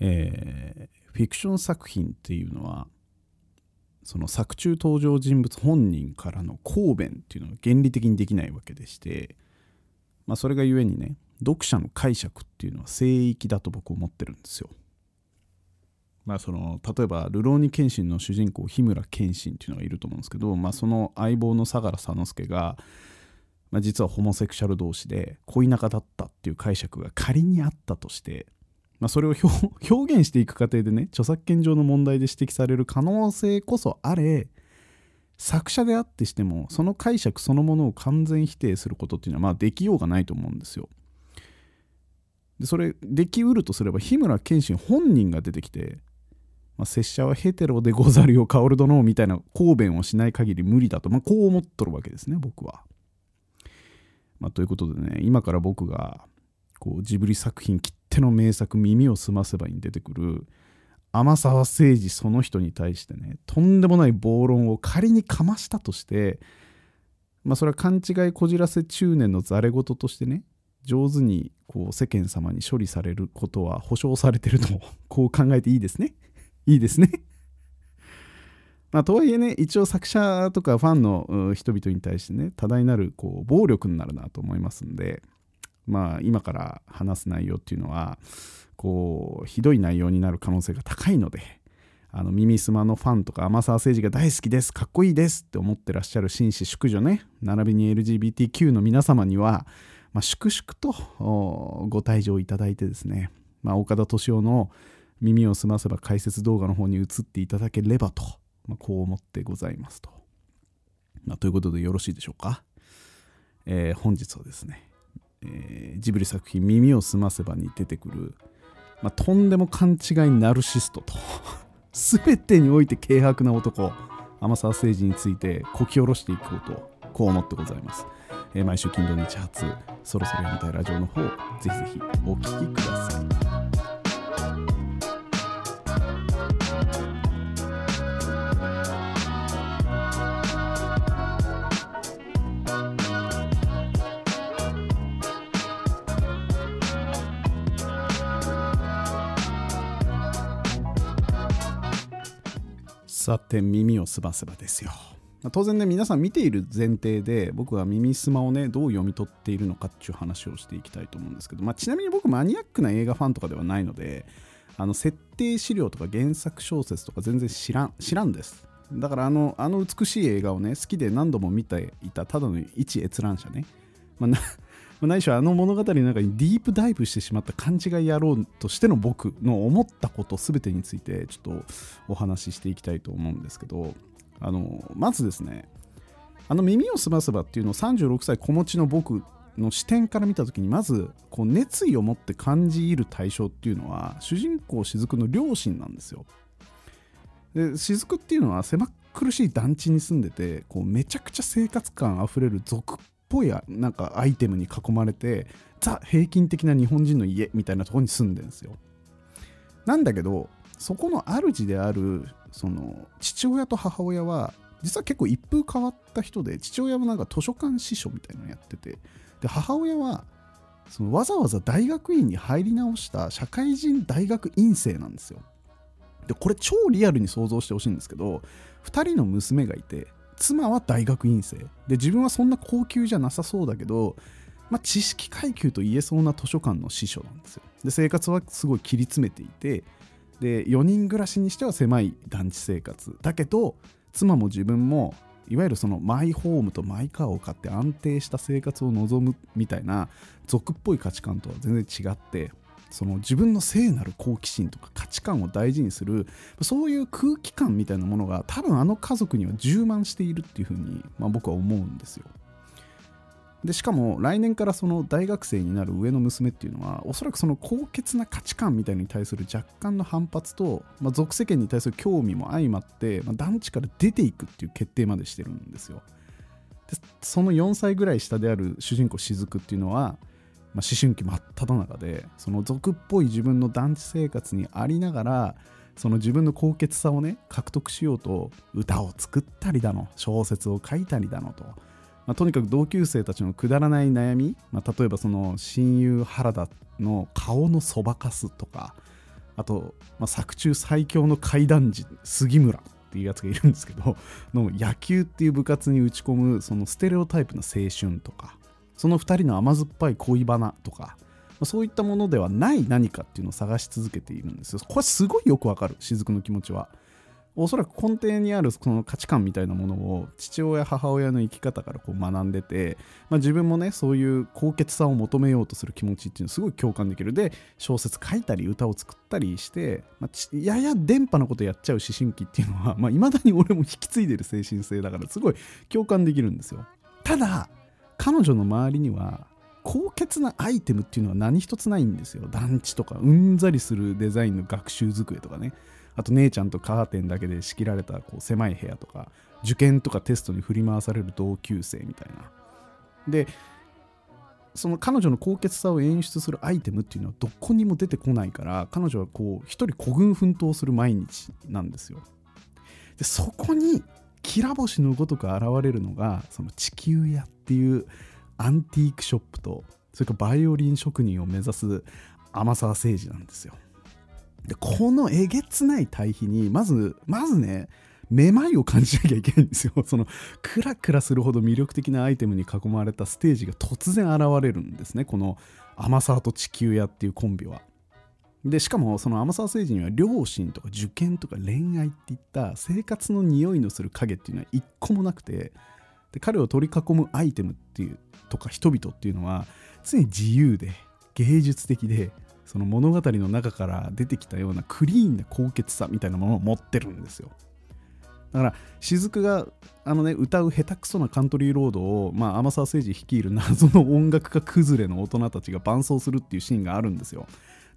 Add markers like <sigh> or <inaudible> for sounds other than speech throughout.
えー、フィクション作品っていうのはその作中登場人物本人からの抗弁っていうのが原理的にできないわけでして、まあ、それがゆえにね読者の解釈っていうのは聖域だと僕思ってるんですよ。まあ、その例えば「流浪に謙信」の主人公日村謙信っていうのがいると思うんですけど、まあ、その相棒の相良佐之助が、まあ、実はホモセクシャル同士で恋仲だったっていう解釈が仮にあったとして、まあ、それを <laughs> 表現していく過程でね著作権上の問題で指摘される可能性こそあれ作者であってしてもその解釈そのものを完全否定することっていうのはまあできようがないと思うんですよ。でそれできうるとすれば日村謙信本人が出てきてまあ、拙者はヘテロでござるよ薫殿みたいな抗弁をしない限り無理だと、まあ、こう思っとるわけですね僕は。まあ、ということでね今から僕がこうジブリ作品きっての名作「耳をすませば」に出てくる天沢誠治その人に対してねとんでもない暴論を仮にかましたとしてまあそれは勘違いこじらせ中年のざれ言としてね上手にこう世間様に処理されることは保証されてると <laughs> こう考えていいですね。いいですね。まあ、とはいえね、一応作者とかファンの人々に対してね、多大なるこう暴力になるなと思いますんで、まあ、今から話す内容っていうのは、こう、ひどい内容になる可能性が高いので、あの耳すまのファンとか天沢誠治が大好きです、かっこいいですって思ってらっしゃる紳士淑女ね、並びに LGBTQ の皆様には、まあ、粛々とご退場いただいてですね、まあ、岡田敏夫の耳を澄ませば解説動画の方に移っていただければと、まあ、こう思ってございますと。まあ、ということでよろしいでしょうか。えー、本日はですね、えー、ジブリ作品「耳をすませば」に出てくる、まあ、とんでも勘違いナルシストと <laughs> 全てにおいて軽薄な男天沢誠治についてこき下ろしていこうとこう思ってございます。えー、毎週金土日発そろそろやりたいラジオの方ぜひぜひお聴きください。さて耳をすばせばですよ。当然ね皆さん見ている前提で僕は耳すまをねどう読み取っているのかっていう話をしていきたいと思うんですけど、まあ、ちなみに僕マニアックな映画ファンとかではないのであの設定資料とか原作小説とか全然知らん知らんです。だからあのあの美しい映画をね好きで何度も見ていたただの一閲覧者ね、まあ、ないしはあの物語の中にディープダイブしてしまった勘違い野郎としての僕の思ったこと全てについてちょっとお話ししていきたいと思うんですけどあのまずですねあの耳をすませばっていうのを36歳子持ちの僕の視点から見た時にまずこう熱意を持って感じる対象っていうのは主人公雫の両親なんですよ。で雫っていうのは狭苦しい団地に住んでてこうめちゃくちゃ生活感あふれる俗ぽいなんかアイテムに囲まれてザ平均的な日本人の家みたいなとこに住んでんですよ。なんだけどそこの主であるその父親と母親は実は結構一風変わった人で父親もなんか図書館司書みたいなのやっててで母親はそのわざわざ大学院に入り直した社会人大学院生なんですよ。でこれ超リアルに想像してほしいんですけど2人の娘がいて妻は大学院生。で自分はそんな高級じゃなさそうだけど、まあ、知識階級と言えそうな図書館の司書なんですよ。で生活はすごい切り詰めていてで4人暮らしにしては狭い団地生活だけど妻も自分もいわゆるそのマイホームとマイカーを買って安定した生活を望むみたいな俗っぽい価値観とは全然違ってその自分の聖なる好奇心とか価値観を大事にするそういう空気感みたいなものが多分あの家族には充満しているっていうふうに、まあ、僕は思うんですよ。でしかも来年からその大学生になる上の娘っていうのはおそらくその高潔な価値観みたいに対する若干の反発と、まあ、俗世間に対する興味も相まって、まあ、団地から出ていくっていう決定までしてるんですよ。でその4歳ぐらい下である主人公雫っていうのはまあ、思春期真っ只中でその俗っぽい自分の団地生活にありながらその自分の高潔さをね獲得しようと歌を作ったりだの小説を書いたりだのと、まあ、とにかく同級生たちのくだらない悩み、まあ、例えばその親友原田の顔のそばかすとかあと、まあ、作中最強の怪談児杉村っていうやつがいるんですけどの野球っていう部活に打ち込むそのステレオタイプな青春とかその2人の甘酸っぱい恋バナとかそういったものではない何かっていうのを探し続けているんですよ。これすごいよくわかる雫の気持ちは。おそらく根底にあるその価値観みたいなものを父親母親の生き方からこう学んでて、まあ、自分もねそういう高潔さを求めようとする気持ちっていうのすごい共感できるで小説書いたり歌を作ったりして、まあ、やや電波なことやっちゃう思春期っていうのはいまあ、未だに俺も引き継いでる精神性だからすごい共感できるんですよただ彼女の周りには高潔なアイテムっていうのは何一つないんですよ。団地とかうんざりするデザインの学習机とかね。あと姉ちゃんとカーテンだけで仕切られたこう狭い部屋とか受験とかテストに振り回される同級生みたいな。でその彼女の高潔さを演出するアイテムっていうのはどこにも出てこないから彼女はこう一人孤軍奮闘する毎日なんですよ。でそこにきら星のごとく現れるのがその地球屋っていうアンティークショップとそれからバイオリン職人を目指す天沢誠治なんですよ。でこのえげつない対比にまずまずねめまいを感じなきゃいけないんですよ。<laughs> そのクラクラするほど魅力的なアイテムに囲まれたステージが突然現れるんですねこの天沢と地球屋っていうコンビは。でしかもその天沢誠治には両親とか受験とか恋愛っていった生活の匂いのする影っていうのは一個もなくてで彼を取り囲むアイテムっていうとか人々っていうのは常に自由で芸術的でその物語の中から出てきたようなクリーンな高潔さみたいなものを持ってるんですよ。だから雫があのね歌う下手くそなカントリーロードを、まあ、天沢誠治率いる謎の音楽家崩れの大人たちが伴奏するっていうシーンがあるんですよ。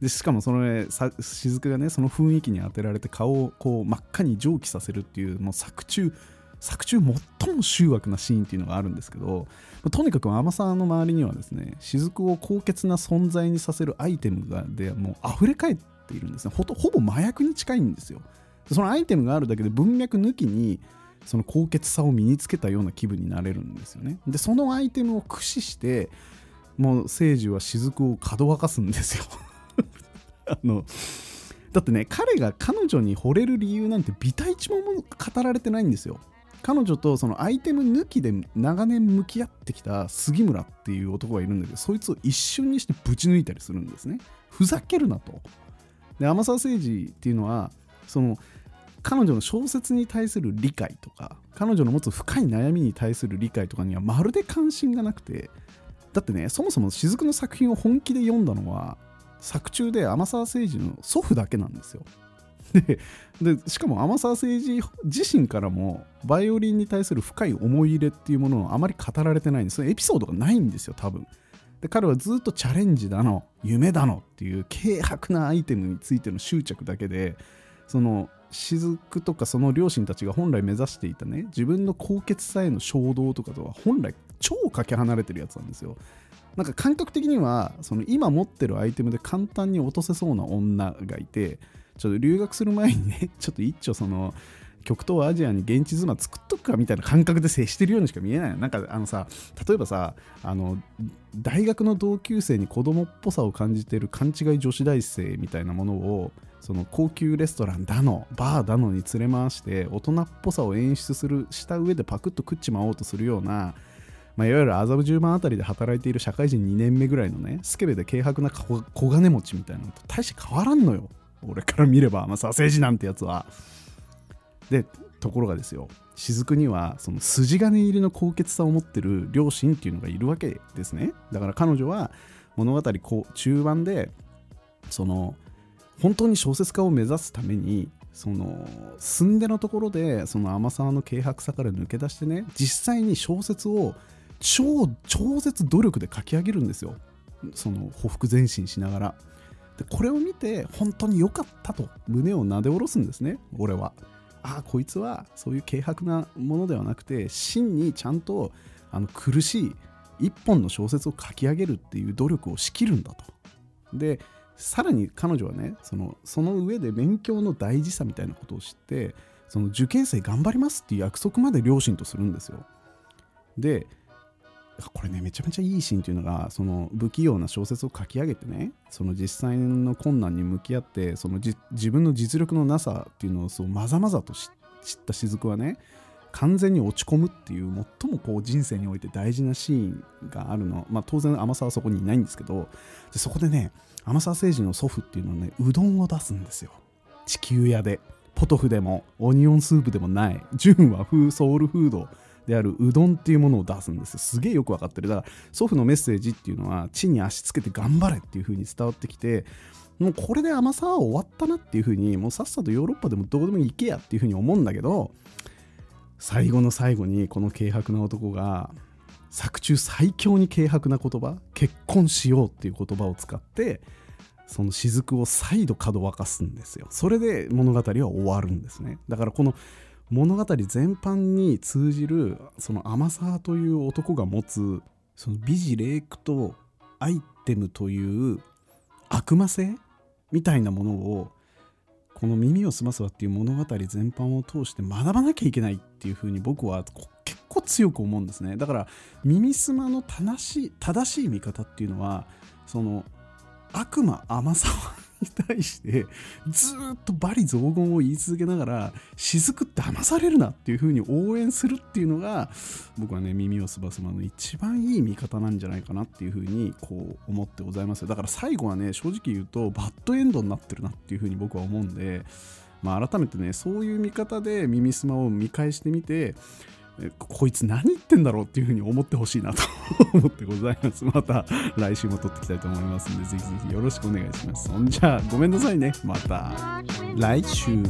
でしかもそのね雫がねその雰囲気に当てられて顔をこう真っ赤に蒸気させるっていうもう作中作中最も醜悪なシーンっていうのがあるんですけどとにかく天沢の周りにはですね雫を高潔な存在にさせるアイテムがでもう溢れ返っているんですね。ほほぼ麻薬に近いんですよ。そのアイテムがあるだけで文脈抜きにその高潔さを身につけたような気分になれるんですよね。でそのアイテムを駆使してもう聖樹は雫をかどわかすんですよ。あのだってね彼が彼女に惚れる理由なんて微体一文も語られてないんですよ。彼女とそのアイテム抜きで長年向き合ってきた杉村っていう男がいるんだけどそいつを一瞬にしてぶち抜いたりするんですね。ふざけるなと。で天沢誠治っていうのはその彼女の小説に対する理解とか彼女の持つ深い悩みに対する理解とかにはまるで関心がなくてだってねそもそも雫の作品を本気で読んだのは作中で天沢誠治の祖父だけなんですよ。<laughs> でしかも天沢誠治自身からもバイオリンに対する深い思い入れっていうものをあまり語られてないんです。エピソードがないんですよ多分。で彼はずっとチャレンジだの夢だのっていう軽薄なアイテムについての執着だけでその雫とかその両親たちが本来目指していたね自分の高潔さへの衝動とかとは本来超かけ離れてるやつなんですよ。なんか感覚的にはその今持ってるアイテムで簡単に落とせそうな女がいてちょっと留学する前にね、<laughs> ちょっと一丁その、極東アジアに現地妻作っとくかみたいな感覚で接してるようにしか見えないなんかあのさ例えばさあの大学の同級生に子供っぽさを感じてる勘違い女子大生みたいなものをその高級レストランだのバーだのに連れ回して大人っぽさを演出するした上でパクッと食っちまおうとするようなまあ、いわゆる麻布十番あたりで働いている社会人2年目ぐらいのねスケベで軽薄な小金持ちみたいなのと大して変わらんのよ俺から見れば、まあ、左政治なんてやつは。で、ところがですよ、雫にはその筋金入りの高潔さを持ってる両親っていうのがいるわけですね。だから彼女は物語こう中盤で、その、本当に小説家を目指すために、その寸出のところでその天沢の軽薄さから抜け出してね実際に小説を超超絶努力で書き上げるんですよ。その匍匐前進しながら。でこれを見て本当に良かったと。胸をなで下ろすんですね。俺は。ああこいつはそういう軽薄なものではなくて真にちゃんとあの苦しい一本の小説を書き上げるっていう努力をしきるんだと。でさらに彼女はねそのその上で勉強の大事さみたいなことを知ってその受験生頑張りますっていう約束まで両親とするんですよ。でこれねめちゃめちゃいいシーンっていうのがその不器用な小説を書き上げてねその実際の困難に向き合ってその自分の実力のなさっていうのをそうまざまざと知った雫はね完全に落ち込むっていう最もこう人生において大事なシーンがあるの。まあ当然天沢はそこにいないんですけどでそこでね天沢誠治の祖父っていうのはねうどんを出すんですよ。地球屋で。ポトフでもオニオンスープでもない。純和風ソウルフードであるうどんっていうものを出すんですよ。すげえよく分かってる。だから祖父のメッセージっていうのは地に足つけて頑張れっていう風に伝わってきてもうこれで甘さは終わったなっていう風にもうさっさとヨーロッパでもどこでも行けやっていう風に思うんだけど最後の最後にこの軽薄な男が作中最強に軽薄な言葉結婚しようっていう言葉を使ってその雫を再度角沸かすんですよ。それで物語は終わるんですね。だからこの物語全般に通じるその甘さという男が持つその美辞麗句とアイテムという悪魔性？みたいなものをこの「耳をすますわ」っていう物語全般を通して学ばなきゃいけないっていうふうに僕は結構強く思うんですね。だから耳すまの正しい正しい見方っていうのはその悪魔甘さに対してずっと罵詈雑言を言い続けながら雫って騙されるなっていう風に応援するっていうのが僕はね耳をすばすまの一番いい見方なんじゃないかなっていう風にこう思ってございます。だから最後はね正直言うとバッドエンドになってるなっていう風に僕は思うんでまあ改めてねそういう見方で耳すまを見返してみてこいつ何言ってんだろうっていうふうに思ってほしいなと <laughs> 思ってございます。また来週も撮っていきたいと思いますんで、ぜひぜひよろしくお願いします。そんじゃあ、ごめんなさいね。また来週。